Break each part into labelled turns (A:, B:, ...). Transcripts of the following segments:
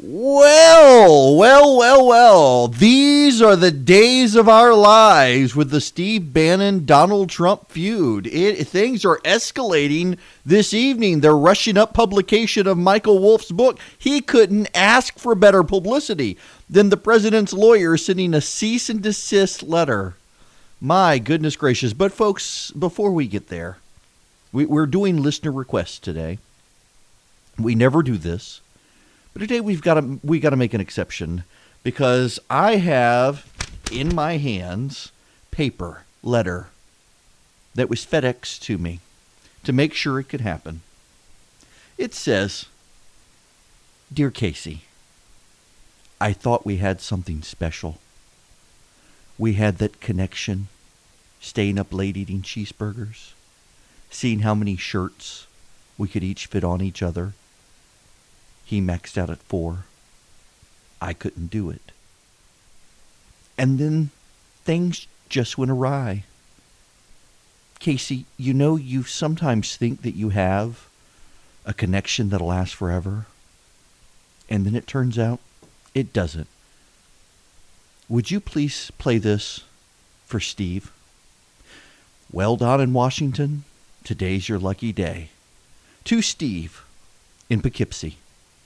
A: Well, well, well, well. These are the days of our lives with the Steve Bannon Donald Trump feud. It, things are escalating this evening. They're rushing up publication of Michael Wolff's book. He couldn't ask for better publicity than the president's lawyer sending a cease and desist letter. My goodness gracious. But, folks, before we get there, we, we're doing listener requests today. We never do this. But today we've got to we got to make an exception because I have in my hands paper letter that was FedEx to me to make sure it could happen. It says, "Dear Casey, I thought we had something special. We had that connection, staying up late eating cheeseburgers, seeing how many shirts we could each fit on each other." He maxed out at four. I couldn't do it. And then things just went awry. Casey, you know, you sometimes think that you have a connection that'll last forever, and then it turns out it doesn't. Would you please play this for Steve? Well, Don in Washington, today's your lucky day. To Steve in Poughkeepsie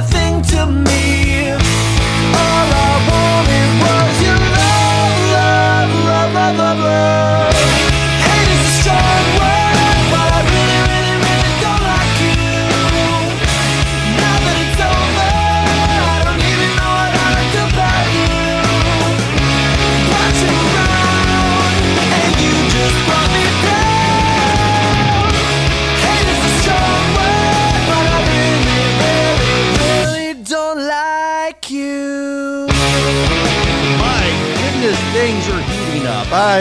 A: I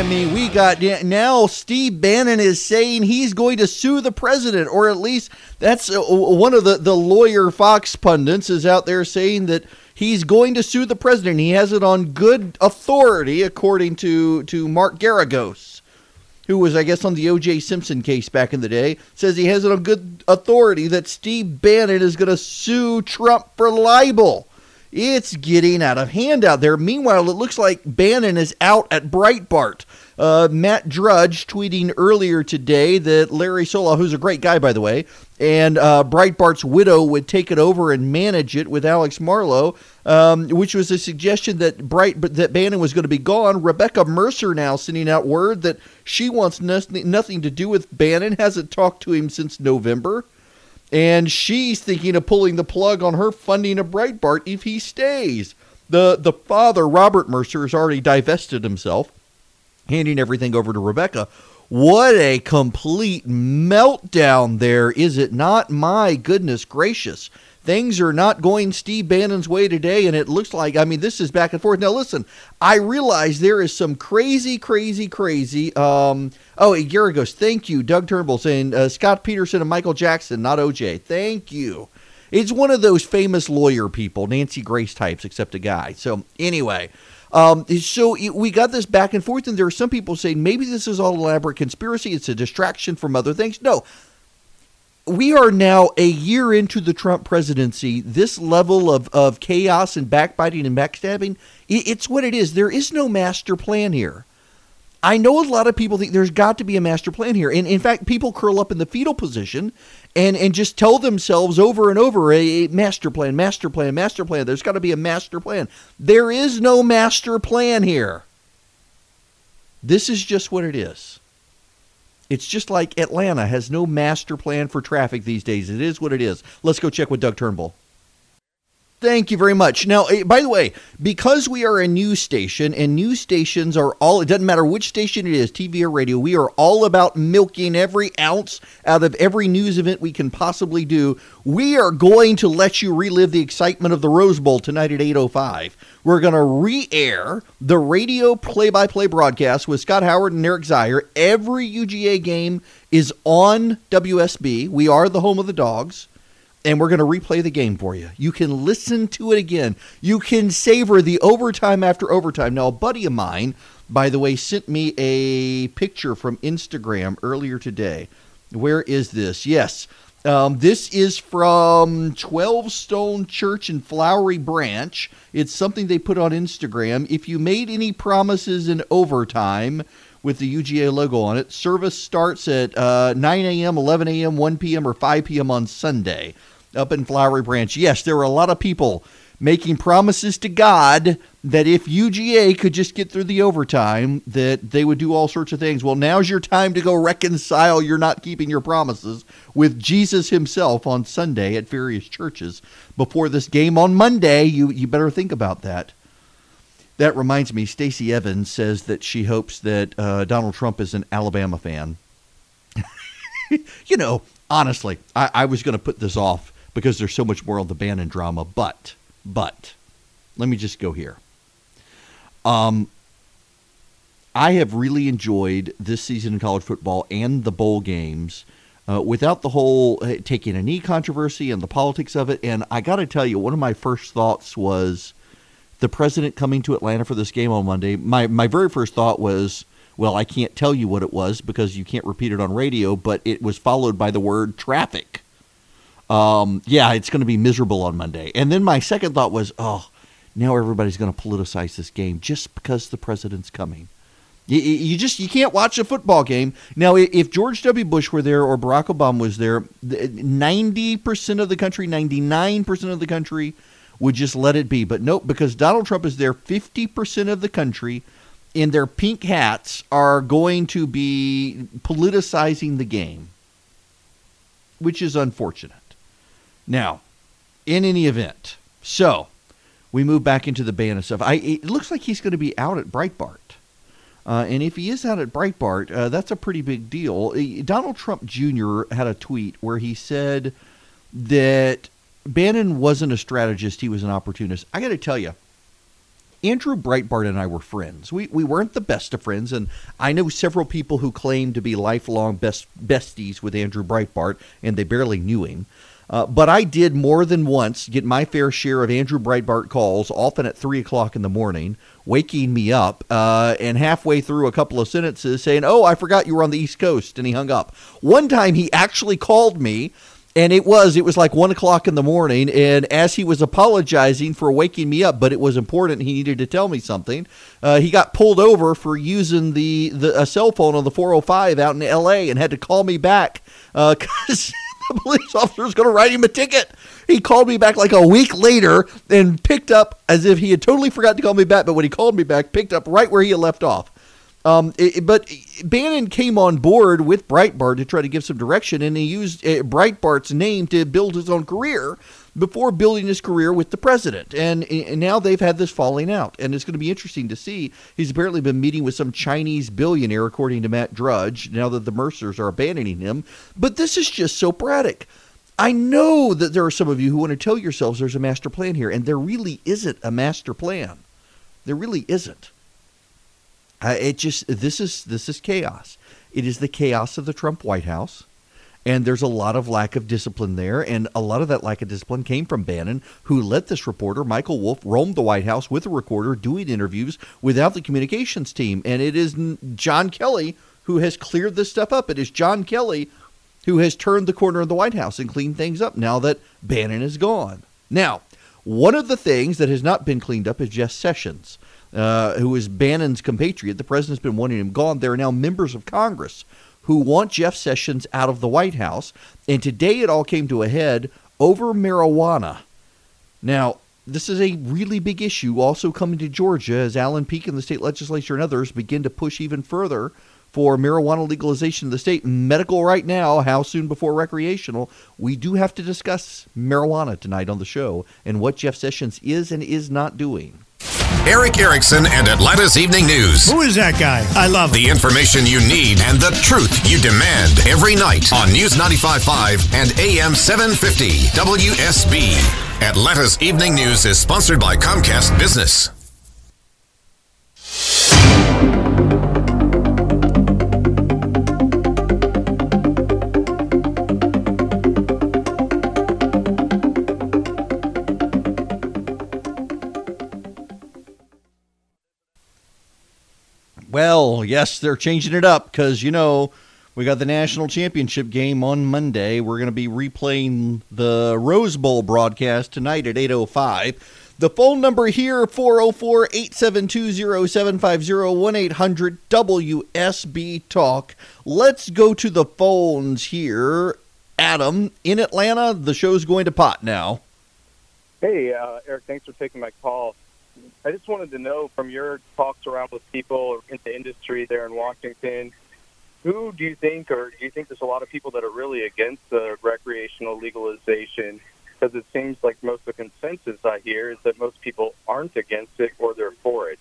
A: mean, we got now Steve Bannon is saying he's going to sue the president, or at least that's uh, one of the, the lawyer Fox pundits is out there saying that he's going to sue the president. He has it on good authority, according to, to Mark Geragos, who was, I guess, on the O.J. Simpson case back in the day, says he has it on good authority that Steve Bannon is going to sue Trump for libel. It's getting out of hand out there. Meanwhile, it looks like Bannon is out at Breitbart. Uh, Matt Drudge tweeting earlier today that Larry Solov, who's a great guy, by the way, and uh, Breitbart's widow would take it over and manage it with Alex Marlow, um, which was a suggestion that Bright that Bannon was going to be gone. Rebecca Mercer now sending out word that she wants nothing, nothing to do with Bannon, hasn't talked to him since November and she's thinking of pulling the plug on her funding of Breitbart if he stays. The the father, Robert Mercer, has already divested himself, handing everything over to Rebecca. What a complete meltdown there, is it not? My goodness gracious things are not going Steve Bannon's way today, and it looks like, I mean, this is back and forth. Now, listen, I realize there is some crazy, crazy, crazy. Um, oh, Geragos, thank you. Doug Turnbull saying uh, Scott Peterson and Michael Jackson, not OJ. Thank you. It's one of those famous lawyer people, Nancy Grace types, except a guy. So, anyway. Um, so we got this back and forth, and there are some people saying maybe this is all elaborate conspiracy. It's a distraction from other things. No, we are now a year into the Trump presidency. This level of, of chaos and backbiting and backstabbing, it's what it is. There is no master plan here. I know a lot of people think there's got to be a master plan here. And in fact, people curl up in the fetal position and, and just tell themselves over and over a master plan, master plan, master plan. There's got to be a master plan. There is no master plan here. This is just what it is. It's just like Atlanta has no master plan for traffic these days. It is what it is. Let's go check with Doug Turnbull. Thank you very much. Now, eh, by the way, because we are a news station and news stations are all, it doesn't matter which station it is, TV or radio, we are all about milking every ounce out of every news event we can possibly do. We are going to let you relive the excitement of the Rose Bowl tonight at 8.05. We're going to re air the radio play by play broadcast with Scott Howard and Eric Zeier. Every UGA game is on WSB. We are the home of the dogs and we're going to replay the game for you. You can listen to it again. You can savor the overtime after overtime. Now, a buddy of mine, by the way, sent me a picture from Instagram earlier today. Where is this? Yes. Um, this is from 12 Stone Church in Flowery Branch. It's something they put on Instagram. If you made any promises in overtime, with the UGA logo on it. Service starts at uh, 9 a.m., 11 a.m., 1 p.m., or 5 p.m. on Sunday up in Flowery Branch. Yes, there were a lot of people making promises to God that if UGA could just get through the overtime, that they would do all sorts of things. Well, now's your time to go reconcile you're not keeping your promises with Jesus himself on Sunday at various churches. Before this game on Monday, you, you better think about that. That reminds me, Stacey Evans says that she hopes that uh, Donald Trump is an Alabama fan. you know, honestly, I, I was going to put this off because there's so much more on the Bannon drama. But, but, let me just go here. Um, I have really enjoyed this season in college football and the bowl games uh, without the whole uh, taking a knee controversy and the politics of it. And I got to tell you, one of my first thoughts was the president coming to Atlanta for this game on Monday. My my very first thought was, well, I can't tell you what it was because you can't repeat it on radio, but it was followed by the word traffic um, yeah, it's going to be miserable on Monday. And then my second thought was, oh, now everybody's going to politicize this game just because the president's coming. You, just you can't watch a football game now. If George W. Bush were there or Barack Obama was there, ninety percent of the country, ninety nine percent of the country would just let it be. But nope, because Donald Trump is there, fifty percent of the country in their pink hats are going to be politicizing the game, which is unfortunate. Now, in any event, so we move back into the Bannon stuff. I, it looks like he's going to be out at Breitbart. Uh, and if he is out at Breitbart, uh, that's a pretty big deal. Donald Trump Jr. had a tweet where he said that Bannon wasn't a strategist, he was an opportunist. I got to tell you, Andrew Breitbart and I were friends. We, we weren't the best of friends, and I know several people who claim to be lifelong best besties with Andrew Breitbart, and they barely knew him. Uh, but I did more than once get my fair share of Andrew Breitbart calls, often at 3 o'clock in the morning, waking me up, uh, and halfway through a couple of sentences saying, Oh, I forgot you were on the East Coast, and he hung up. One time he actually called me. And it was it was like one o'clock in the morning, and as he was apologizing for waking me up, but it was important he needed to tell me something. Uh, he got pulled over for using the, the a cell phone on the 405 out in L.A. and had to call me back because. Uh, the police officer was going to write him a ticket. He called me back like a week later and picked up as if he had totally forgot to call me back. But when he called me back, picked up right where he had left off. Um, it, but Bannon came on board with Breitbart to try to give some direction, and he used uh, Breitbart's name to build his own career before building his career with the president. And, and now they've had this falling out. And it's going to be interesting to see. He's apparently been meeting with some Chinese billionaire, according to Matt Drudge, now that the Mercers are abandoning him. But this is just so Braddock. I know that there are some of you who want to tell yourselves there's a master plan here, and there really isn't a master plan. There really isn't. Uh, it just this is this is chaos. It is the chaos of the Trump White House. And there's a lot of lack of discipline there. And a lot of that lack of discipline came from Bannon, who let this reporter, Michael Wolff, roam the White House with a recorder doing interviews without the communications team. And it is John Kelly who has cleared this stuff up. It is John Kelly who has turned the corner of the White House and cleaned things up now that Bannon is gone. Now, one of the things that has not been cleaned up is Jeff Sessions, uh, who is Bannon's compatriot. The president's been wanting him gone. There are now members of Congress who want Jeff Sessions out of the White House. And today it all came to a head over marijuana. Now, this is a really big issue also coming to Georgia as Allen Peake and the state legislature and others begin to push even further for marijuana legalization in the state. Medical right now, how soon before recreational? We do have to discuss marijuana tonight on the show and what Jeff Sessions is and is not doing.
B: Erick Erickson and Atlanta's Evening News.
C: Who is that guy? I love
B: the information you need and the truth you demand every night on News 95.5 and AM 750 WSB. Atlanta's Evening News is sponsored by Comcast Business.
A: Well, yes, they're changing it up because, you know, we got the national championship game on Monday. We're going to be replaying the Rose Bowl broadcast tonight at 8.05. The phone number here, 404-872-0750, 1-800-WSB Talk. Let's go to the phones here. Adam, in Atlanta, the show's going to pot now.
D: Hey, uh, Erick, thanks for taking my call. I just wanted to know from your talks around with people in the industry there in Washington, who do you think, or do you think there's a lot of people that are really against the recreational legalization? Because it seems like most of the consensus I hear is that most people aren't against it or they're for it.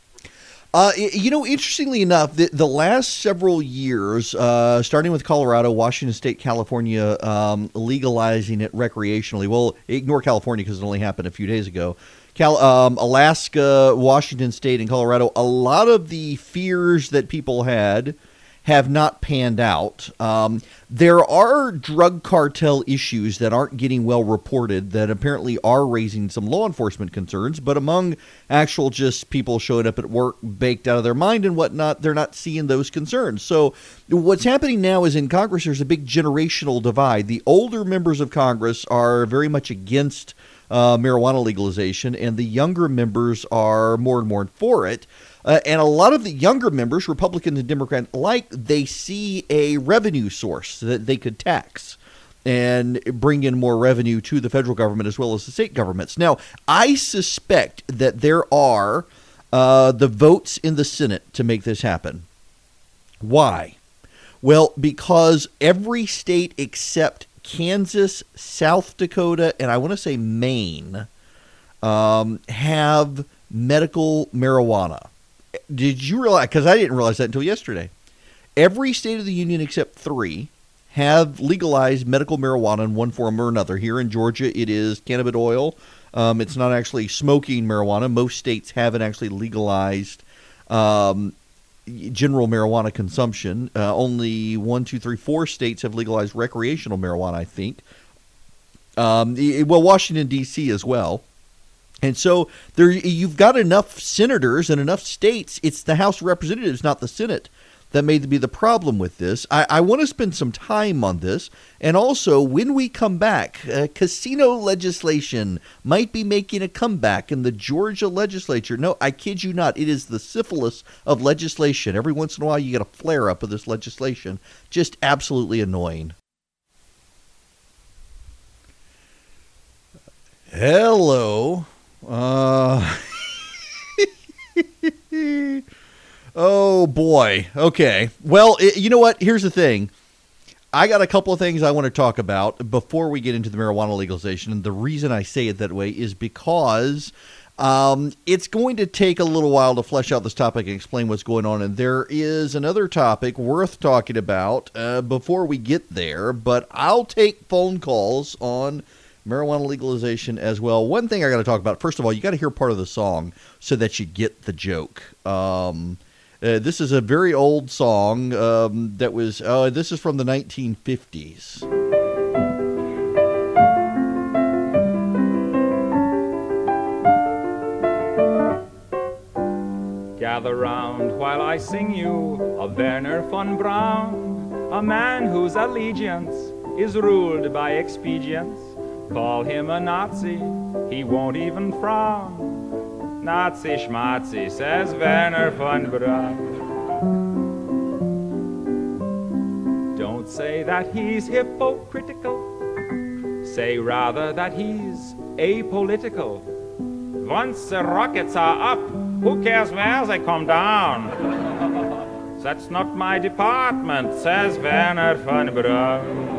A: Uh, you know, interestingly enough, the, the last several years, uh, starting with Colorado, Washington State, California, um, legalizing it recreationally. Well, ignore California because it only happened a few days ago. Cal, um, Alaska, Washington State, and Colorado, a lot of the fears that people had have not panned out. Um, there are drug cartel issues that aren't getting well reported that apparently are raising some law enforcement concerns, but among actual just people showing up at work baked out of their mind and whatnot, they're not seeing those concerns. So, what's happening now is in Congress, there's a big generational divide. The older members of Congress are very much against uh, marijuana legalization, and the younger members are more and more for it. Uh, and a lot of the younger members, Republicans and Democrats alike, they see a revenue source that they could tax and bring in more revenue to the federal government as well as the state governments. Now, I suspect that there are uh, the votes in the Senate to make this happen. Why? Well, because every state except Kansas, South Dakota, and I want to say Maine um, have medical marijuana. Did you realize? Because I didn't realize that until yesterday. Every state of the union except three have legalized medical marijuana in one form or another. Here in Georgia, it is cannabis oil. Um, it's not actually smoking marijuana. Most states haven't actually legalized um, general marijuana consumption. Uh, only one, two, three, four states have legalized recreational marijuana, I think. Um, well, Washington D.C. as well. And so there, you've got enough senators and enough states. It's the House of Representatives, not the Senate, that may be the problem with this. I, I want to spend some time on this. And also, when we come back, uh, casino legislation might be making a comeback in the Georgia legislature. No, I kid you not. It is the syphilis of legislation. Every once in a while, you get a flare up of this legislation. Just absolutely annoying. Hello. Uh. Oh boy. Okay. Well, it, you know what? Here's the thing. I got a couple of things I want to talk about before we get into the marijuana legalization. And the reason I say it that way is because um, it's going to take a little while to flesh out this topic and explain what's going on. And there is another topic worth talking about uh, before we get there. But I'll take phone calls on marijuana legalization as well. One thing I got to talk about first of all, you got to hear part of the song so that you get the joke. Um, uh, this is a very old song um, that was, uh, this is from the 1950s.
E: Gather round while I sing you of Wernher von Braun, a man whose allegiance is ruled by expedience. Call him a Nazi, he won't even frown. Nazi schmatzi, says Wernher von Braun. Don't say that he's hypocritical, say rather that he's apolitical. Once the rockets are up, who cares where they come down? That's not my department, says Wernher von Braun.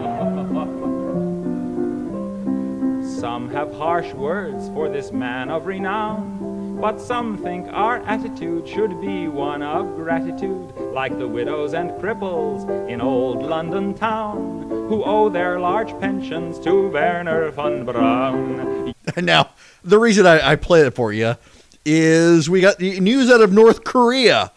E: Some have harsh words for this man of renown, but some think our attitude should be one of gratitude, like the widows and cripples in old London town, who owe their large pensions to Wernher von Braun.
A: Now, the reason I, I play it for you is we got the news out of North Korea.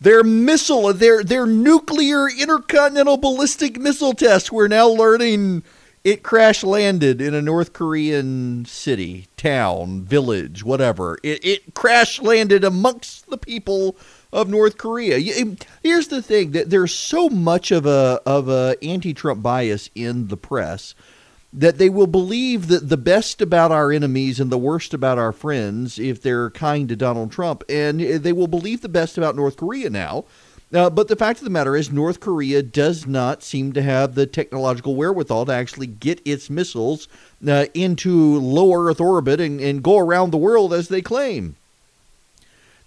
A: Their missile, their their nuclear intercontinental ballistic missile test. We're now learning it crash landed in a North Korean city, town, village, whatever. It, it crash landed amongst the people of North Korea. Um, here's the thing: that there's so much of a of a anti-Trump bias in the press that they will believe that the best about our enemies and the worst about our friends if they're kind to Donald Trump, and eh, they will believe the best about North Korea now. Uh, but the fact of the matter is, North Korea does not seem to have the technological wherewithal to actually get its missiles uh, into low Earth orbit and, and go around the world as they claim.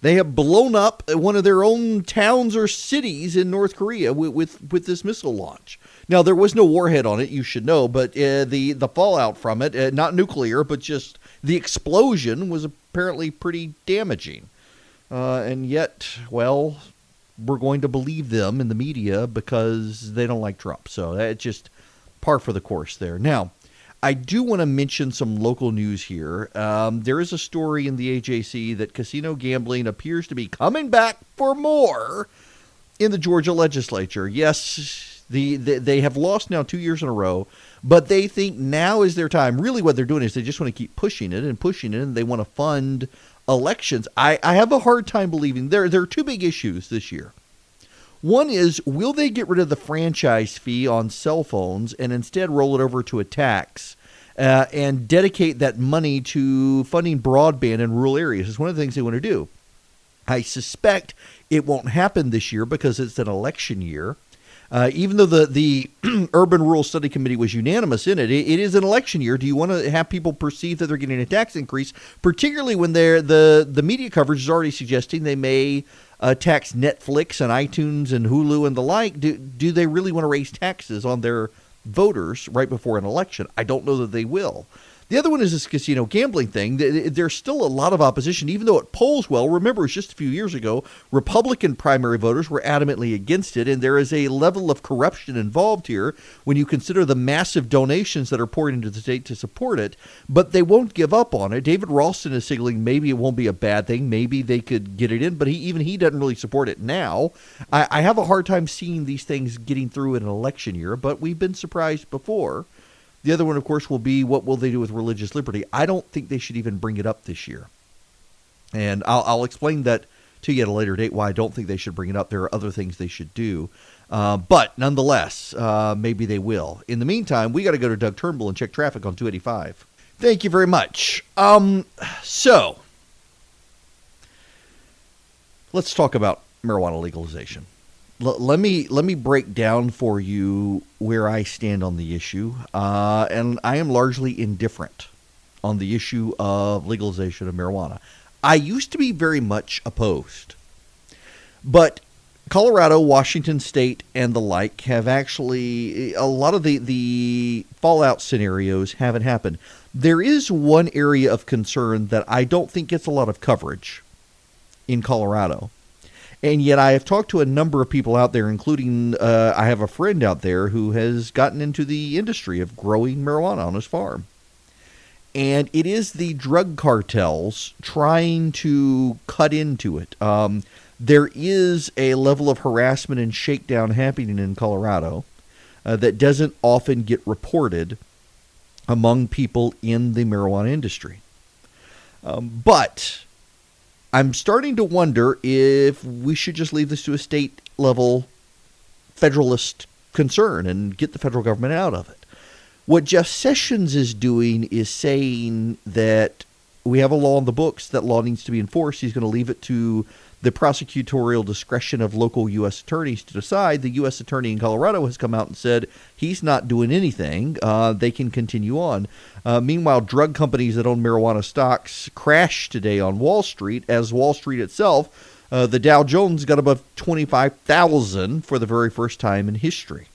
A: They have blown up one of their own towns or cities in North Korea with, with, with this missile launch. Now there was no warhead on it, you should know, but uh, the the fallout from it, uh, not nuclear, but just the explosion, was apparently pretty damaging. Uh, and yet, well, we're going to believe them in the media because they don't like Trump. So that's just par for the course there. Now, I do want to mention some local news here. Um, there is a story in the AJC that casino gambling appears to be coming back for more in the Georgia legislature. Yes the, the, they have lost now two years in a row, but they think now is their time. Really, what they're doing is they just want to keep pushing it and pushing it, and they want to fund elections. I, I have a hard time believing there there are two big issues this year. One is will they get rid of the franchise fee on cell phones and instead roll it over to a tax? Uh, and dedicate that money to funding broadband in rural areas. It's one of the things they want to do. I suspect it won't happen this year because it's an election year. Uh, even though the the Urban Rural Study Committee was unanimous in it, it, it is an election year. Do you want to have people perceive that they're getting a tax increase, particularly when they're the the media coverage is already suggesting they may uh, tax Netflix and iTunes and Hulu and the like? Do do they really want to raise taxes on their voters right before an election? I don't know that they will. The other one is this casino gambling thing. There's still a lot of opposition, even though it polls well. Remember, just a few years ago, Republican primary voters were adamantly against it, and there is a level of corruption involved here when you consider the massive donations that are poured into the state to support it. But they won't give up on it. David Ralston is signaling maybe it won't be a bad thing. Maybe they could get it in, but he, even he doesn't really support it now. I, I have a hard time seeing these things getting through in an election year, but we've been surprised before. The other one, of course, will be what will they do with religious liberty? I don't think they should even bring it up this year. And I'll, I'll explain that to you at a later date why I don't think they should bring it up. There are other things they should do. Uh, but nonetheless, uh, maybe they will. In the meantime, we got to go to Doug Turnbull and check traffic on 285. Thank you very much. Um, so, let's talk about marijuana legalization let me let me break down for you where I stand on the issue, uh, and I am largely indifferent on the issue of legalization of marijuana. I used to be very much opposed, but Colorado, Washington State, and the like have actually a lot of the the fallout scenarios haven't happened. There is one area of concern that I don't think gets a lot of coverage in Colorado and yet, I have talked to a number of people out there, including uh, I have a friend out there who has gotten into the industry of growing marijuana on his farm. And it is the drug cartels trying to cut into it. Um, there is a level of harassment and shakedown happening in Colorado uh, that doesn't often get reported among people in the marijuana industry. Um, but I'm starting to wonder if we should just leave this to a state level federalist concern and get the federal government out of it. What Jeff Sessions is doing is saying that we have a law in the books that law needs to be enforced. He's going to leave it to the prosecutorial discretion of local U.S. attorneys to decide. The U.S. attorney in Colorado has come out and said he's not doing anything. Uh, they can continue on. Uh, meanwhile, drug companies that own marijuana stocks crashed today on Wall Street as Wall Street itself Uh, the Dow Jones got above 25,000 for the very first time in history.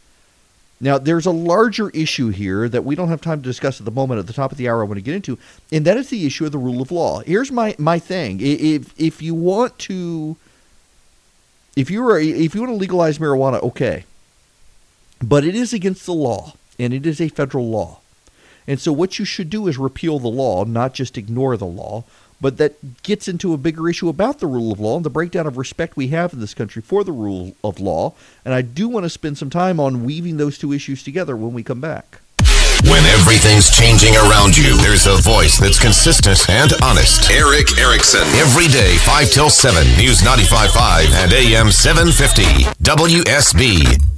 A: Now, there's a larger issue here that we don't have time to discuss at the moment. At the top of the hour, I want to get into, and that is the issue of the rule of law. Here's my my thing: if if you want to, if you are if you want to legalize marijuana, okay, but it is against the law, and it is a federal law, and so what you should do is repeal the law, not just ignore the law. But that gets into a bigger issue about the rule of law and the breakdown of respect we have in this country for the rule of law. And I do want to spend some time on weaving those two issues together when we come back.
B: When everything's changing around you, there's a voice that's consistent and honest. Erick Erickson. Every day, 5 till 7, News 95.5 and AM 750. WSB.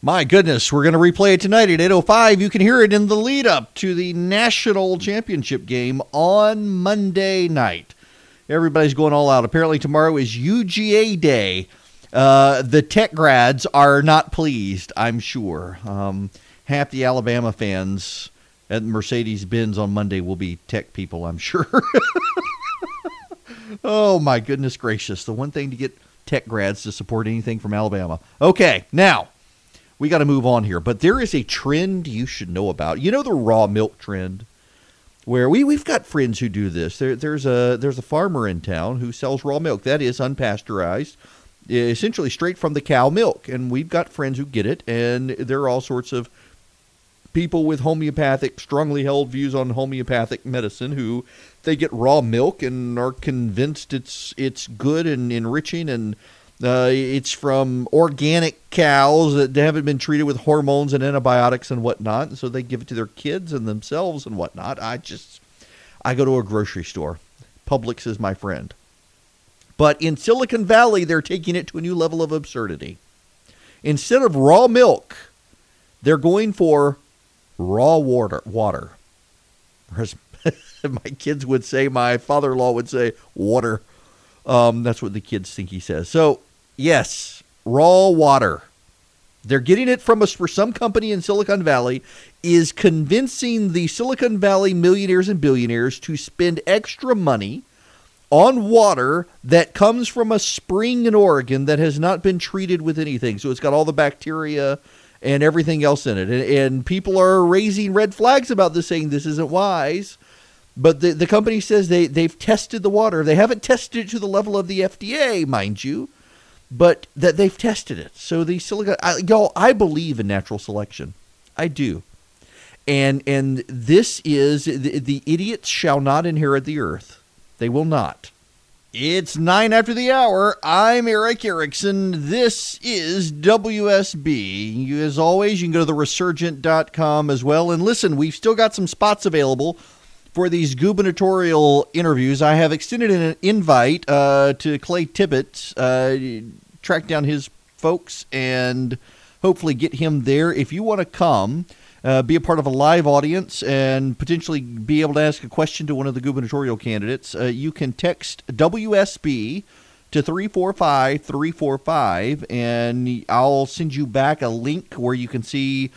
A: My goodness, we're going to replay it tonight at 8:05. You can hear it in the lead up to the national championship game on Monday night. Everybody's going all out. Apparently tomorrow is UGA day. Uh, the tech grads are not pleased, I'm sure. Um, half the Alabama fans at Mercedes Benz on Monday will be tech people, I'm sure. oh my goodness gracious! The one thing to get tech grads to support anything from Alabama. Okay, now we got to move on here. But there is a trend you should know about. You know the raw milk trend, where we we've got friends who do this. There, there's a there's a farmer in town who sells raw milk that is unpasteurized, essentially straight from the cow milk, and we've got friends who get it, and there are all sorts of people with homeopathic, strongly held views on homeopathic medicine who they get raw milk and are convinced it's it's good and enriching and uh, it's from organic cows that haven't been treated with hormones and antibiotics and whatnot. And so they give it to their kids and themselves and whatnot. I just, I go to a grocery store. Publix is my friend. But in Silicon Valley, they're taking it to a new level of absurdity. Instead of raw milk, they're going for raw water. Water. As my kids would say, my father-in-law would say, water. Um, that's what the kids think he says. So Yes, raw water. They're getting it from us for some company in Silicon Valley is convincing the Silicon Valley millionaires and billionaires to spend extra money on water that comes from a spring in Oregon that has not been treated with anything. So it's got all the bacteria and everything else in it. And, and people are raising red flags about this, saying this isn't wise. But the, the company says they, they've tested the water. They haven't tested it to the level of the FDA, mind you but that they've tested it. So the silica, I, y'all, I believe in natural selection. I do. And and this is the, the idiots shall not inherit the earth. They will not. It's nine after the hour. I'm Erick Erickson. This is WSB. You, as always, you can go to the resurgent.com as well. And listen, we've still got some spots available for these gubernatorial interviews. I have extended an invite uh, to Clay Tippins, uh, track down his folks, and hopefully get him there. If you want to come, uh, be a part of a live audience and potentially be able to ask a question to one of the gubernatorial candidates, uh, you can text WSB to 345 345, and I'll send you back a link where you can see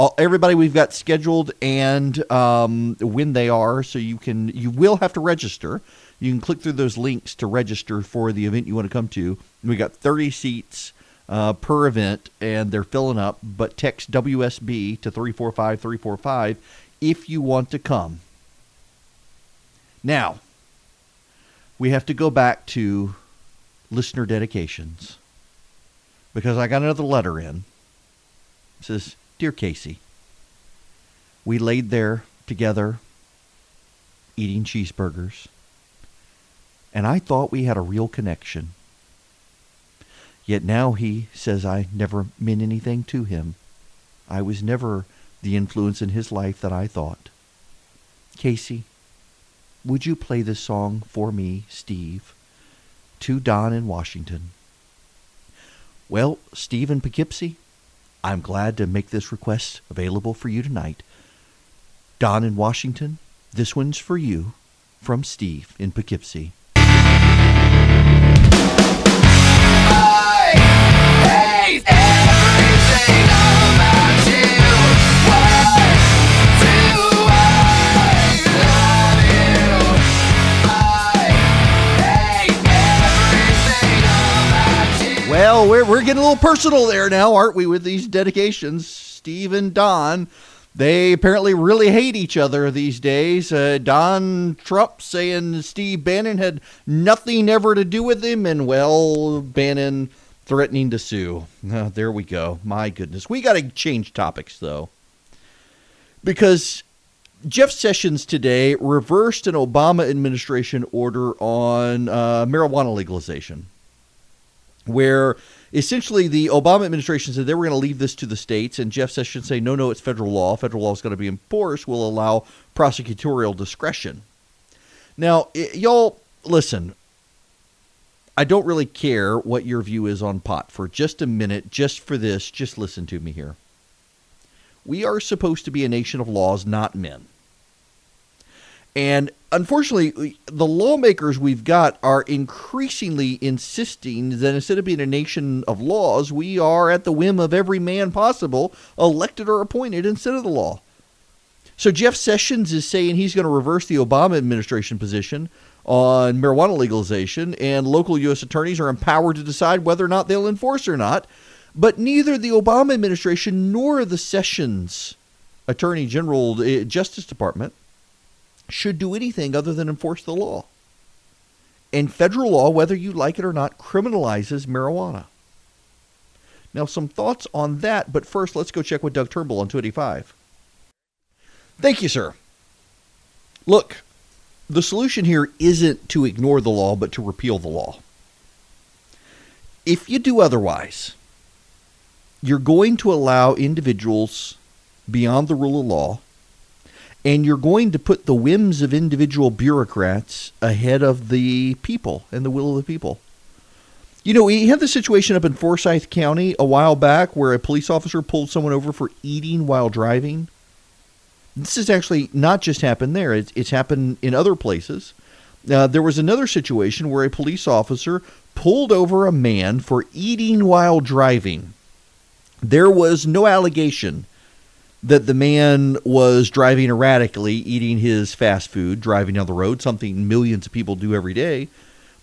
A: all, everybody we've got scheduled and um, when they are. So you can you will have to register. You can click through those links to register for the event you want to come to. We got 30 seats uh, per event, and they're filling up. But text WSB to 345 345 if you want to come. Now, we have to go back to listener dedications because I got another letter in. It says, Dear Casey, we laid there together eating cheeseburgers, and I thought we had a real connection. Yet now he says I never meant anything to him. I was never the influence in his life that I thought. Casey, would you play this song for me, Steve, to Don in Washington? Well, Steve in Poughkeepsie, I'm glad to make this request available for you tonight. Don in Washington, this one's for you from Steve in Poughkeepsie. Well, we're, we're getting a little personal there now, aren't we, with these dedications? Steve and Don, they apparently really hate each other these days. Uh, Don Trump saying Steve Bannon had nothing ever to do with him, and well, Bannon threatening to sue. Uh, there we go. My goodness. We got to change topics, though. Because Jeff Sessions today reversed an Obama administration order on uh, marijuana legalization, where essentially the Obama administration said they were going to leave this to the states, and Jeff Sessions say, no, no, it's federal law. Federal law is going to be enforced. We'll allow prosecutorial discretion. Now, y'all, listen. I don't really care what your view is on pot for just a minute, just for this. Just listen to me here. We are supposed to be a nation of laws, not men. And unfortunately, the lawmakers we've got are increasingly insisting that instead of being a nation of laws, we are at the whim of every man possible, elected or appointed instead of the law. So Jeff Sessions is saying he's going to reverse the Obama administration position on marijuana legalization, and local U.S. attorneys are empowered to decide whether or not they'll enforce or not. But neither the Obama administration nor the Sessions Attorney General eh, Justice Department should do anything other than enforce the law. And federal law, whether you like it or not, criminalizes marijuana. Now, some thoughts on that, but first, let's go check with Doug Turnbull on 285. Thank you, sir. Look, the solution here isn't to ignore the law, but to repeal the law. If you do otherwise, you're going to allow individuals beyond the rule of law and you're going to put the whims of individual bureaucrats ahead of the people and the will of the people. You know, we had the situation up in Forsyth County a while back where a police officer pulled someone over for eating while driving. This has actually not just happened there, it's, it's happened in other places. Uh, there was another situation where a police officer pulled over a man for eating while driving. There was no allegation that the man was driving erratically, eating his fast food, driving down the road, something millions of people do every day.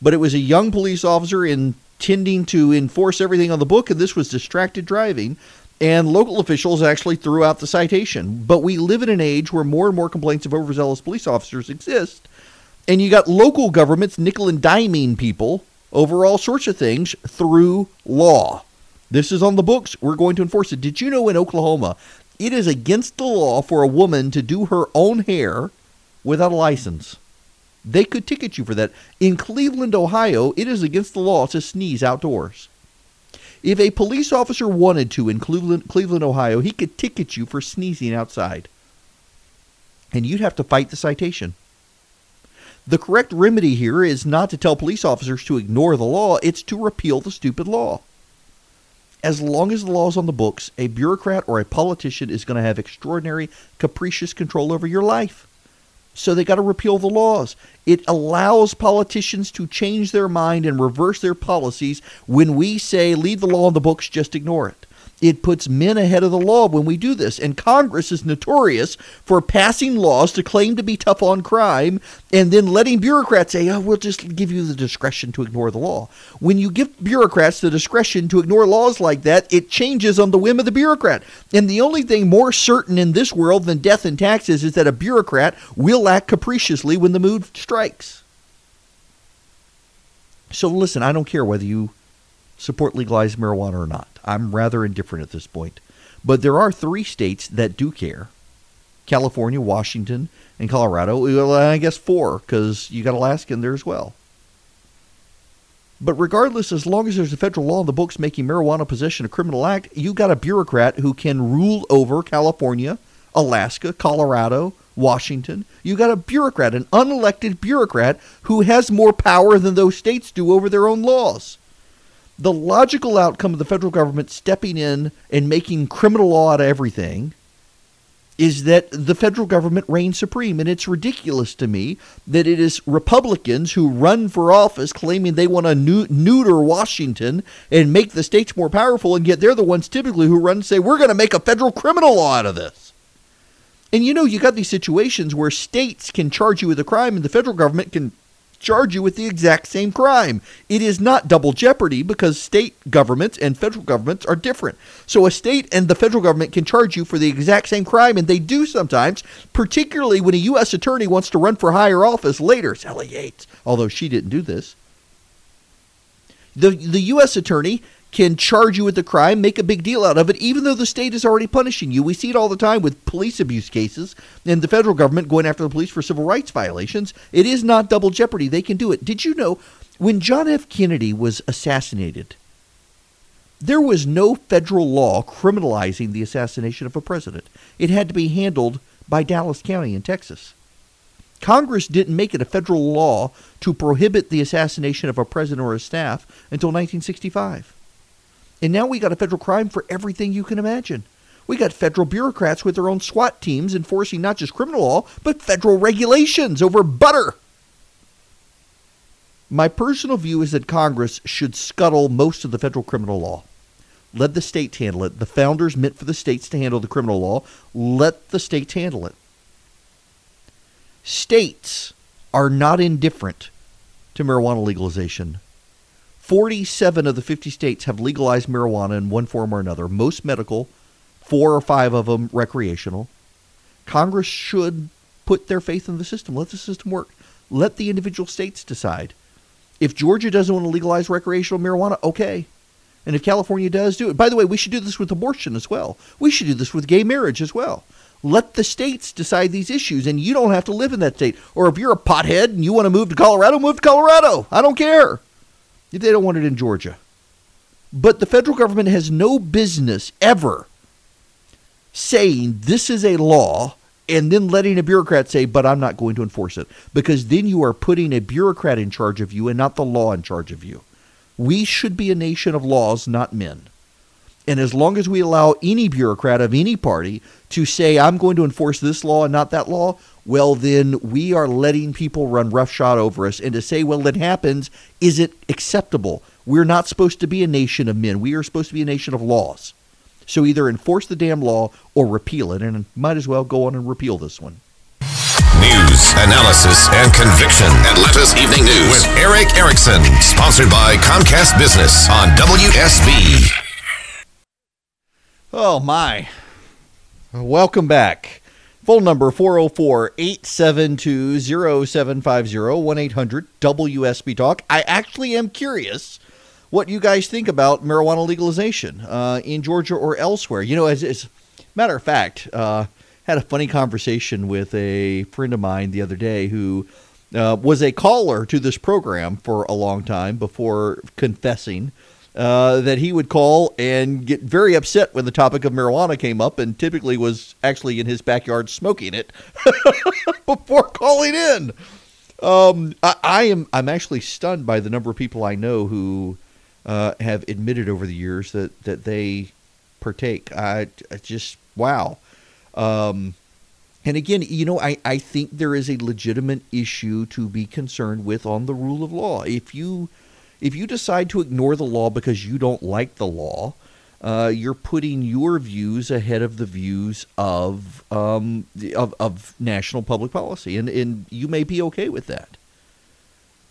A: But it was a young police officer intending to enforce everything on the book, and this was distracted driving. And local officials actually threw out the citation. But we live in an age where more and more complaints of overzealous police officers exist. And you got local governments nickel and diming people over all sorts of things through law. This is on the books. We're going to enforce it. Did you know in Oklahoma it is against the law for a woman to do her own hair without a license. They could ticket you for that. In Cleveland, Ohio, it is against the law to sneeze outdoors. If a police officer wanted to in Cleveland, Cleveland, Ohio, he could ticket you for sneezing outside. And you'd have to fight the citation. The correct remedy here is not to tell police officers to ignore the law, it's to repeal the stupid law as long as the law is on the books, a bureaucrat or a politician is going to have extraordinary, capricious control over your life. So they got to repeal the laws. It allows politicians to change their mind and reverse their policies when we say leave the law on the books, just ignore it. It puts men ahead of the law when we do this. And Congress is notorious for passing laws to claim to be tough on crime and then letting bureaucrats say, oh, we'll just give you the discretion to ignore the law. When you give bureaucrats the discretion to ignore laws like that, it changes on the whim of the bureaucrat. And the only thing more certain in this world than death and taxes is that a bureaucrat will act capriciously when the mood strikes. So listen, I don't care whether you support legalized marijuana or not. I'm rather indifferent at this point. But there are three states that do care California, Washington, and Colorado. Well, I guess four, because you got Alaska in there as well. But regardless, as long as there's a federal law in the books making marijuana possession a criminal act, you got a bureaucrat who can rule over California, Alaska, Colorado, Washington. You got a bureaucrat, an unelected bureaucrat who has more power than those states do over their own laws the logical outcome of the federal government stepping in and making criminal law out of everything is that the federal government reigns supreme. And it's ridiculous to me that it is Republicans who run for office claiming they want to neuter Washington and make the states more powerful, and yet they're the ones typically who run and say, we're going to make a federal criminal law out of this. And you know, you got these situations where states can charge you with a crime and the federal government can charge you with the exact same crime. It is not double jeopardy because state governments and federal governments are different. So a state and the federal government can charge you for the exact same crime, and they do sometimes, particularly when a U.S. attorney wants to run for higher office later. Sally Yates, although she didn't do this. The, the U.S. attorney can charge you with the crime, make a big deal out of it, even though the state is already punishing you. We see it all the time with police abuse cases and the federal government going after the police for civil rights violations. It is not double jeopardy. They can do it. Did you know when John F. Kennedy was assassinated, there was no federal law criminalizing the assassination of a president? It had to be handled by Dallas County in Texas. Congress didn't make it a federal law to prohibit the assassination of a president or a staff until 1965. And now we got a federal crime for everything you can imagine. We got federal bureaucrats with their own SWAT teams enforcing not just criminal law, but federal regulations over butter. My personal view is that Congress should scuttle most of the federal criminal law. Let the states handle it. The founders meant for the states to handle the criminal law. Let the states handle it. States are not indifferent to marijuana legalization. 47 of the 50 states have legalized marijuana in one form or another, most medical, four or five of them recreational. Congress should put their faith in the system. Let the system work. Let the individual states decide. If Georgia doesn't want to legalize recreational marijuana, okay. And if California does, do it. By the way, we should do this with abortion as well. We should do this with gay marriage as well. Let the states decide these issues, and you don't have to live in that state. Or if you're a pothead and you want to move to Colorado, move to Colorado. I don't care they don't want it in Georgia. But the federal government has no business ever saying this is a law and then letting a bureaucrat say, but I'm not going to enforce it. Because then you are putting a bureaucrat in charge of you and not the law in charge of you. We should be a nation of laws, not men. And as long as we allow any bureaucrat of any party to say, I'm going to enforce this law and not that law, well, then we are letting people run roughshod over us. And to say, well, it happens, is it acceptable? We're not supposed to be a nation of men. We are supposed to be a nation of laws. So either enforce the damn law or repeal it. And might as well go on and repeal this one.
B: News, analysis, and conviction. Atlanta's Evening News with Erick Erickson. Sponsored by Comcast Business on WSB.
A: Oh, my. Welcome back. Phone number 404 872 0750 1 800 WSB Talk. I actually am curious what you guys think about marijuana legalization uh, in Georgia or elsewhere. You know, as, as matter of fact, uh, had a funny conversation with a friend of mine the other day who uh, was a caller to this program for a long time before confessing uh, that he would call and get very upset when the topic of marijuana came up, and typically was actually in his backyard smoking it before calling in. Um, I, I, am I'm actually stunned by the number of people I know who uh, have admitted over the years that that they partake. I, I just wow. Um, and again, you know, I, I think there is a legitimate issue to be concerned with on the rule of law. If you if you decide to ignore the law because you don't like the law, uh, you're putting your views ahead of the views of, um, of of national public policy, and and you may be okay with that.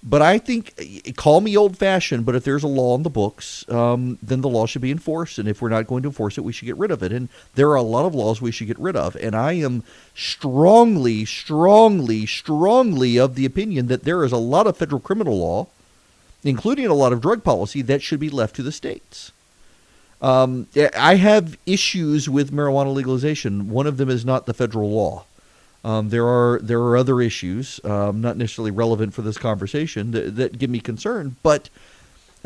A: But I think, call me old fashioned, but if there's a law in the books, um, then the law should be enforced. And if we're not going to enforce it, we should get rid of it. And there are a lot of laws we should get rid of. And I am strongly, strongly, strongly of the opinion that there is a lot of federal criminal law including a lot of drug policy, that should be left to the states. Um, I have issues with marijuana legalization. One of them is not the federal law. Um, there are there are other issues, um, not necessarily relevant for this conversation, that, that give me concern. But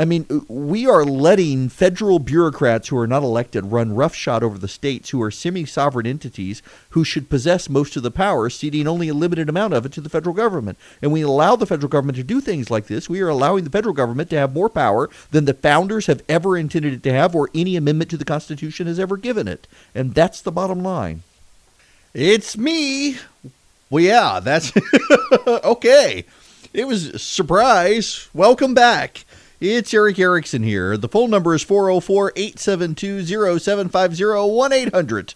A: I mean, uh, we are letting federal bureaucrats who are not elected run roughshod over the states who are semi sovereign entities who should possess most of the power, ceding only a limited amount of it to the federal government. And we allow the federal government to do things like this. We are allowing the federal government to have more power than the founders have ever intended it to have or any amendment to the Constitution has ever given it. And that's the bottom line. It's me. Well, yeah, that's okay. It was a surprise. Welcome back. It's Erick Erickson here. The phone number is 404 872 0750 1 800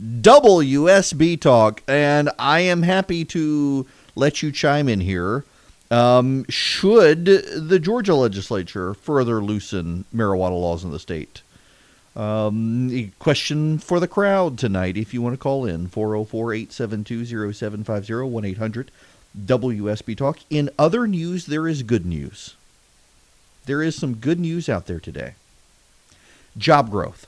A: WSB Talk. And I am happy to let you chime in here Um, should the Georgia legislature further loosen marijuana laws in the state? Um, question for the crowd tonight. If you want to call in, 404 872 0750 1 800 WSB Talk. In other news, there is good news. There is some good news out there today. Job growth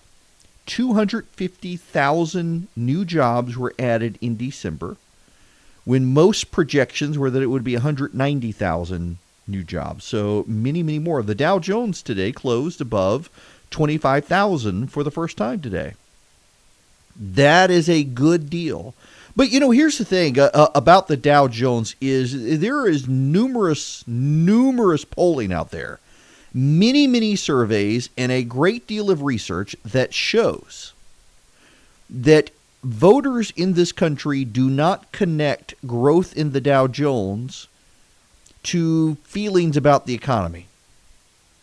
A: 250,000 new jobs were added in December when most projections were that it would be 190,000 new jobs. So many, many more. The Dow Jones today closed above 25,000 for the first time today. That is a good deal. But you know, here's the thing uh, uh, about the Dow Jones is there is numerous numerous polling out there. Many many surveys and a great deal of research that shows that voters in this country do not connect growth in the Dow Jones to feelings about the economy.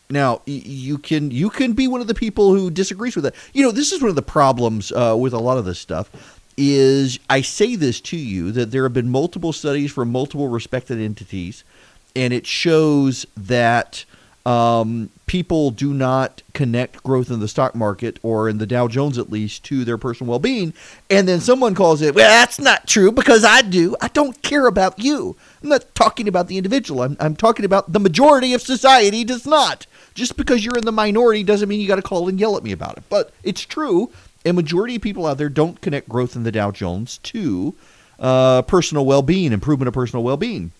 A: Now you can you can be one of the people who disagrees with that. You know this is one of the problems uh, with a lot of this stuff. Is I say this to you that there have been multiple studies from multiple respected entities, and it shows that um, people do not connect growth in the stock market or in the Dow Jones at least to their personal well being. And then someone calls it, well, that's not true because I do. I don't care about you. I'm not talking about the individual. I'm, I'm talking about the majority of society does not. Just because you're in the minority doesn't mean you got to call and yell at me about it. But it's true. A majority of people out there don't connect growth in the Dow Jones to uh, personal well being, improvement of personal well being.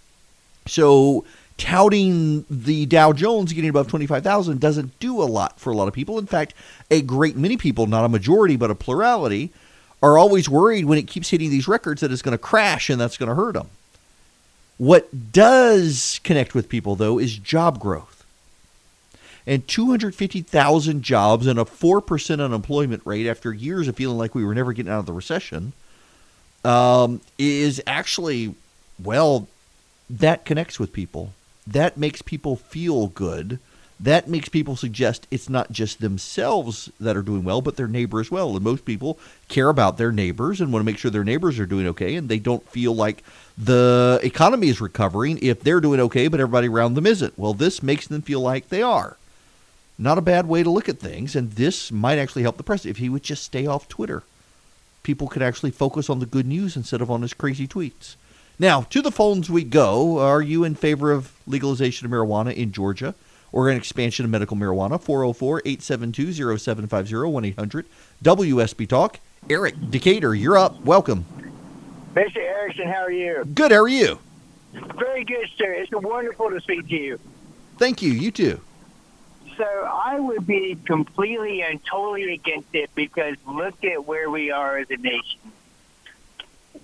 A: So touting the Dow Jones getting above 25,000 doesn't do a lot for a lot of people. In fact, a great many people, not a majority, but a plurality, are always worried when it keeps hitting these records that it's going to crash and that's going to hurt them. What does connect with people, though, is job growth. And 250,000 jobs and a 4% unemployment rate after years of feeling like we were never getting out of the recession um, is actually, well, that connects with people that makes people feel good. That makes people suggest it's not just themselves that are doing well, but their neighbor as well. And most people care about their neighbors and want to make sure their neighbors are doing okay, and they don't feel like the economy is recovering if they're doing okay, but everybody around them isn't. Well, this makes them feel like they are. Not a bad way to look at things, and this might actually help the president if he would just stay off Twitter. People could actually focus on the good news instead of on his crazy tweets. Now, to the phones we go. Are you in favor of legalization of marijuana in Georgia or an expansion of medical marijuana? 404 872 0750 1 800 WSB Talk. Eric Decatur, you're up. Welcome.
C: Mr. Erickson, how are you?
A: Good. How are you?
C: Very good, sir. It's wonderful to speak to you.
A: Thank you. You too.
C: So I would be completely and totally against it because look at where we are as a nation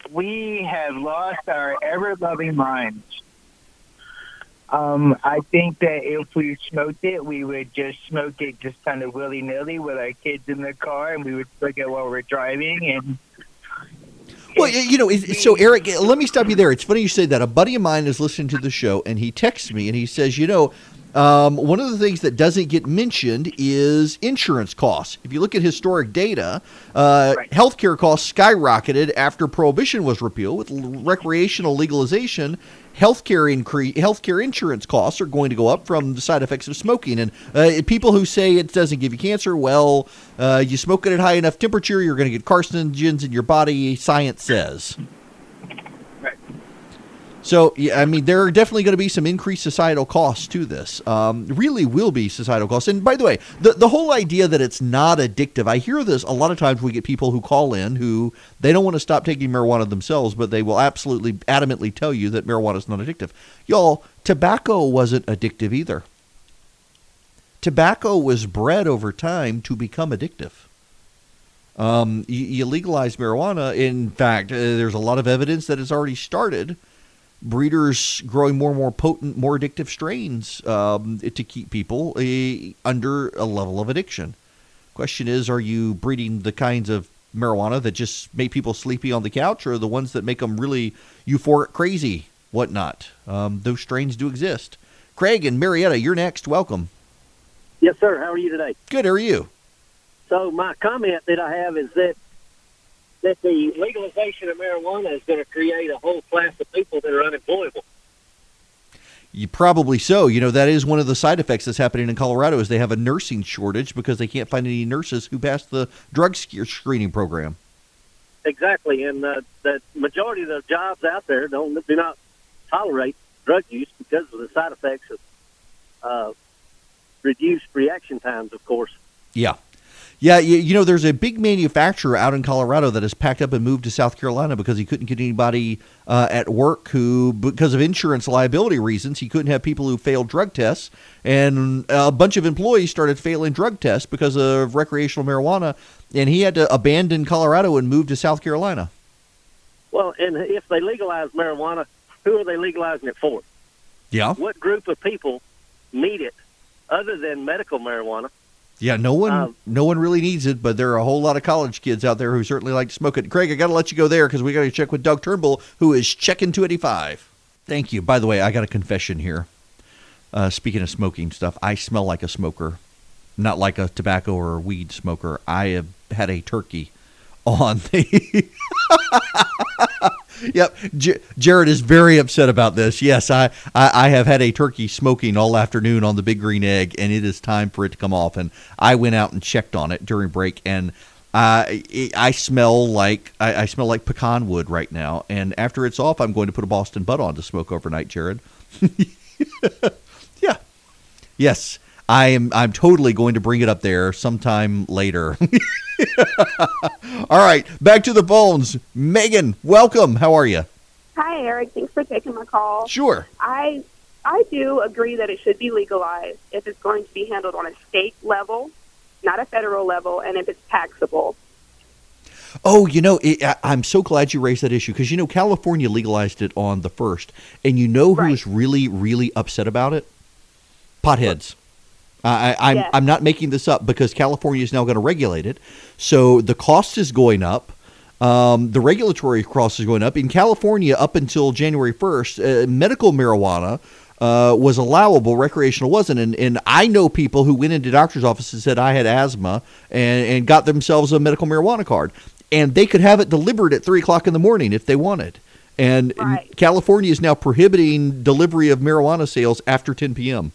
C: we have lost our ever loving minds. Um, I think that if we smoked it, we would just smoke it just kind of willy nilly with our kids in the car, and we would smoke it while we're driving. And
A: well, you know, so Eric, let me stop you there. It's funny you say that. A buddy of mine is listening to the show, and he texts me and he says, you know, um, one of the things that doesn't get mentioned is insurance costs. If you look at historic data, uh, right. healthcare costs skyrocketed after prohibition was repealed. With recreational legalization, healthcare increase, healthcare insurance costs are going to go up from the side effects of smoking. And uh, people who say it doesn't give you cancer, well, uh, you smoke it at high enough temperature, you're going to get carcinogens in your body. Science says. So, yeah, I mean, there are definitely going to be some increased societal costs to this. Um, really will be societal costs. And by the way, the, the whole idea that it's not addictive, I hear this a lot of times. We get people who call in who they don't want to stop taking marijuana themselves, but they will absolutely adamantly tell you that marijuana is not addictive. Y'all, tobacco wasn't addictive either. Tobacco was bred over time to become addictive. Um, you, you legalize marijuana. In fact, uh, there's a lot of evidence that it's already started breeders growing more and more potent, more addictive strains um, to keep people uh, under a level of addiction. Question is, are you breeding the kinds of marijuana that just make people sleepy on the couch, or the ones that make them really euphoric, crazy, whatnot? Um, those strains do exist. Craig and Marietta, you're next. Welcome.
F: Yes, sir. How are you today?
A: Good. How are you?
F: So my comment that I have is that that the legalization of marijuana is going to create a whole class of people that are unemployable.
A: You probably so. You know that is one of the side effects that's happening in Colorado is they have a nursing shortage because they can't find any nurses who pass the drug screening program.
F: Exactly, and uh, the majority of the jobs out there don't do not tolerate drug use because of the side effects of uh, reduced reaction times, of course.
A: Yeah. Yeah, you, you know, there's a big manufacturer out in Colorado that has packed up and moved to South Carolina because he couldn't get anybody uh, at work who, because of insurance liability reasons, he couldn't have people who failed drug tests. And a bunch of employees started failing drug tests because of recreational marijuana. And he had to abandon Colorado and move to South Carolina.
F: Well, and if they legalize marijuana, who are they legalizing it for?
A: Yeah.
F: What group of people need it other than medical marijuana?
A: Yeah, no one,
F: Um,
A: no one really needs it, but there are a whole lot of college kids out there who certainly like to smoke it. Craig, I got to let you go there because we got to check with Doug Turnbull, who is checking 285. Thank you. By the way, I got a confession here. Uh, speaking of smoking stuff, I smell like a smoker, not like a tobacco or a weed smoker. I have had a turkey on the. Yep, J- Jared is very upset about this. Yes, I, I, I have had a turkey smoking all afternoon on the big green egg, and it is time for it to come off. And I went out and checked on it during break, and I I smell like I, I smell like pecan wood right now. And after it's off, I'm going to put a Boston Butt on to smoke overnight, Jared. yeah, yes, I am. I'm totally going to bring it up there sometime later. All right, back to the phones. Megan, welcome. How are you?
G: Hi, Erick. Thanks for taking my call.
A: Sure.
G: I I do agree that it should be legalized if it's going to be handled on a state level, not a federal level, and if it's taxable.
A: Oh, you know, it, I, I'm so glad you raised that issue because you know California legalized it on the first, and you know who's
G: Right.
A: really, really upset about it? Potheads. I, I, I'm. I'm not making this up because California is now going to regulate it, so the cost is going up. Um, the regulatory cost is going up in California up until January 1st. Uh, medical marijuana uh, was allowable, recreational wasn't. And, and I know people who went into doctor's offices and said I had asthma and, and got themselves a medical marijuana card, and they could have it delivered at three o'clock in the morning if they wanted. And
G: Right.
A: California is now prohibiting delivery of marijuana sales after 10 p.m.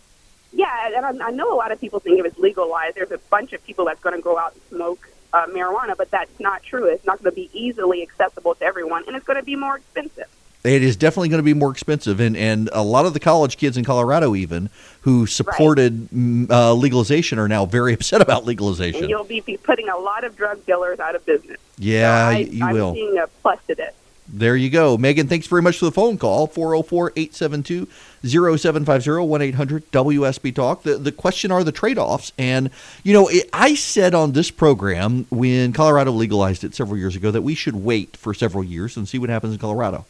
G: Yeah, and I, I know a lot of people think if it's legalized, there's a bunch of people that's going to go out and smoke uh, marijuana, but that's not true. It's not going to be easily accessible to everyone, and it's going to be more expensive.
A: It is definitely going to be more expensive, and and a lot of the college kids in Colorado, even who supported mm, uh, legalization, are now very upset about
G: And
A: legalization.
G: you'll be, be putting a lot of drug dealers out of business.
A: Yeah,
G: So I,
A: you
G: I'm
A: will.
G: seeing a plus to this.
A: There you go. Megan, thanks very much for the phone call. 404 872 0750 1 800 WSB Talk. The, the question are the trade offs. And, you know, it, I said on this program when Colorado legalized it several years ago that we should wait for several years and see what happens in Colorado.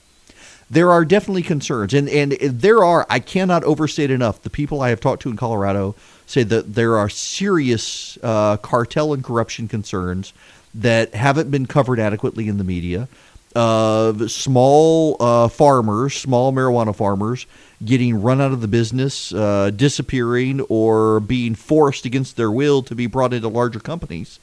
A: There are definitely concerns. And, and there are, I cannot overstate enough, the people I have talked to in Colorado say that there are serious uh, cartel and corruption concerns that haven't been covered adequately in the media of small uh, farmers, small marijuana farmers, getting run out of the business, uh, disappearing, or being forced against their will to be brought into larger companies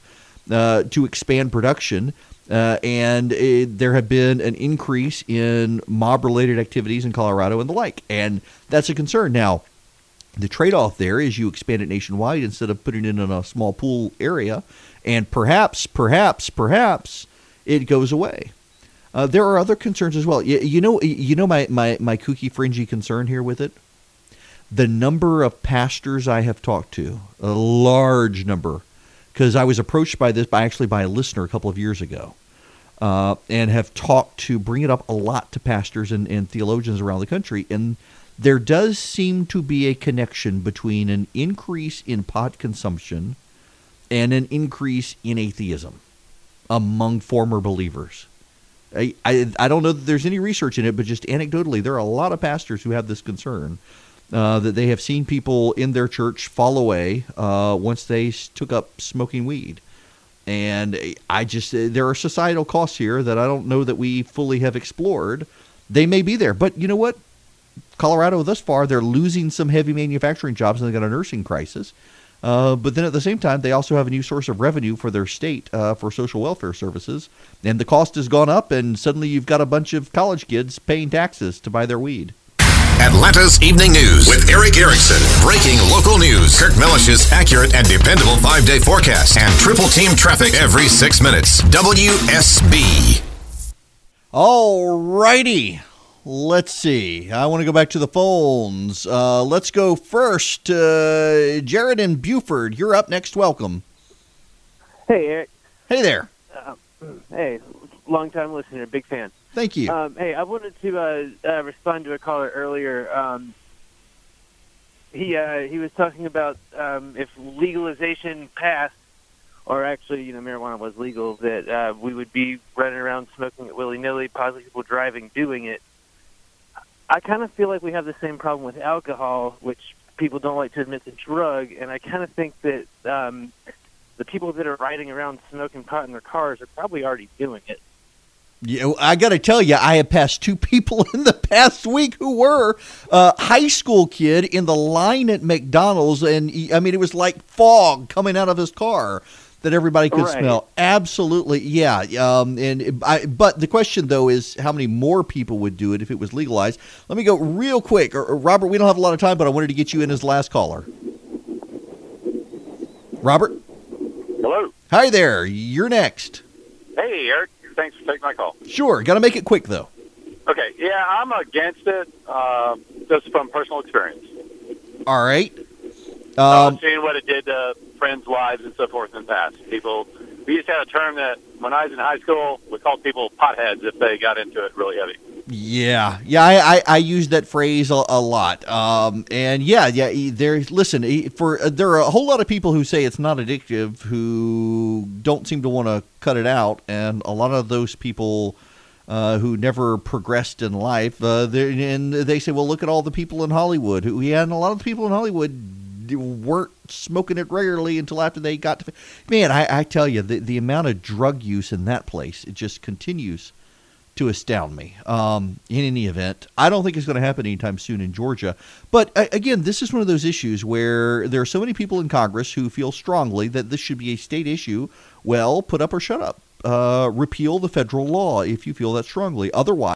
A: uh, to expand production. Uh, and it, there have been an increase in mob related activities in Colorado and the like. And that's a concern. Now, the trade off there is you expand it nationwide instead of putting it in a small pool area. And perhaps, perhaps, perhaps it goes away. Uh, there are other concerns as well. You, you know, you know my, my, my kooky fringy concern here with it. The number of pastors I have talked to, a large number, because I was approached by this by actually by a listener a couple of years ago, uh, and have talked to bring it up a lot to pastors and, and theologians around the country, and there does seem to be a connection between an increase in pot consumption and an increase in atheism among former believers. I, I, I don't know that there's any research in it, but just anecdotally, there are a lot of pastors who have this concern uh, that they have seen people in their church fall away uh, once they took up smoking weed. And I just, uh, there are societal costs here that I don't know that we fully have explored. They may be there, but you know what? Colorado, thus far, they're losing some heavy manufacturing jobs and they got a nursing crisis. Uh, but then at the same time, they also have a new source of revenue for their state uh, for social welfare services. And the cost has gone up, and suddenly you've got a bunch of college kids paying taxes to buy their weed.
B: Atlanta's Evening News with Erick Erickson. Breaking local news. Kirk Mellish's accurate and dependable five day forecast. And triple team traffic every six minutes. WSB.
A: All righty. Let's see. I want to go back to the phones. Uh, let's go first. Uh, Jared and Buford, you're up next. Welcome.
H: Hey, Erick.
A: Hey there.
H: Uh, hey, long time listener, big fan.
A: Thank you.
H: Um, hey, I wanted to uh, uh, respond to a caller earlier. Um, he uh, he was talking about um, if legalization passed, or actually, you know, marijuana was legal, that uh, we would be running around smoking it willy nilly, possibly people driving doing it. I kind of feel like we have the same problem with alcohol, which people don't like to admit the drug, and I kind of think that um, the people that are riding around smoking pot in their cars are probably already doing it.
A: Yeah, I got to tell you, I have passed two people in the past week who were a high school kid in the line at McDonald's, and he, I mean, it was like fog coming out of his car that everybody could
H: Right.
A: smell. Absolutely, yeah. Um, and I, but the question though is how many more people would do it if it was legalized? Let me go real quick. Or, or Robert, we don't have a lot of time, but I wanted to get you in as last caller. Robert,
I: Hello.
A: hi there. You're next.
I: Hey, Erick. Thanks for taking my call.
A: Sure, got to make it quick though.
I: Okay. Yeah, I'm against it uh, just from personal experience.
A: All right.
I: Uh,
A: Um,
I: seeing what it did to friends' lives and so forth in the past. People, we used to have a term that when I was in high school, we called people potheads if they got into it really heavy.
A: Yeah, yeah, I, I, I use that phrase a, a lot. Um, and yeah, yeah, there. Listen, for uh, there are a whole lot of people who say it's not addictive who don't seem to want to cut it out, and a lot of those people uh, who never progressed in life, uh, and they say, well, look at all the people in Hollywood who, yeah, and a lot of the people in Hollywood weren't smoking it regularly until after they got to. Man, I, I tell you, the the amount of drug use in that place it just continues to astound me. Um, in any event, I don't think it's going to happen anytime soon in Georgia. But again, this is one of those issues where there are so many people in Congress who feel strongly that this should be a state issue. Well, put up or shut up. Uh, repeal the federal law if you feel that strongly. Otherwise.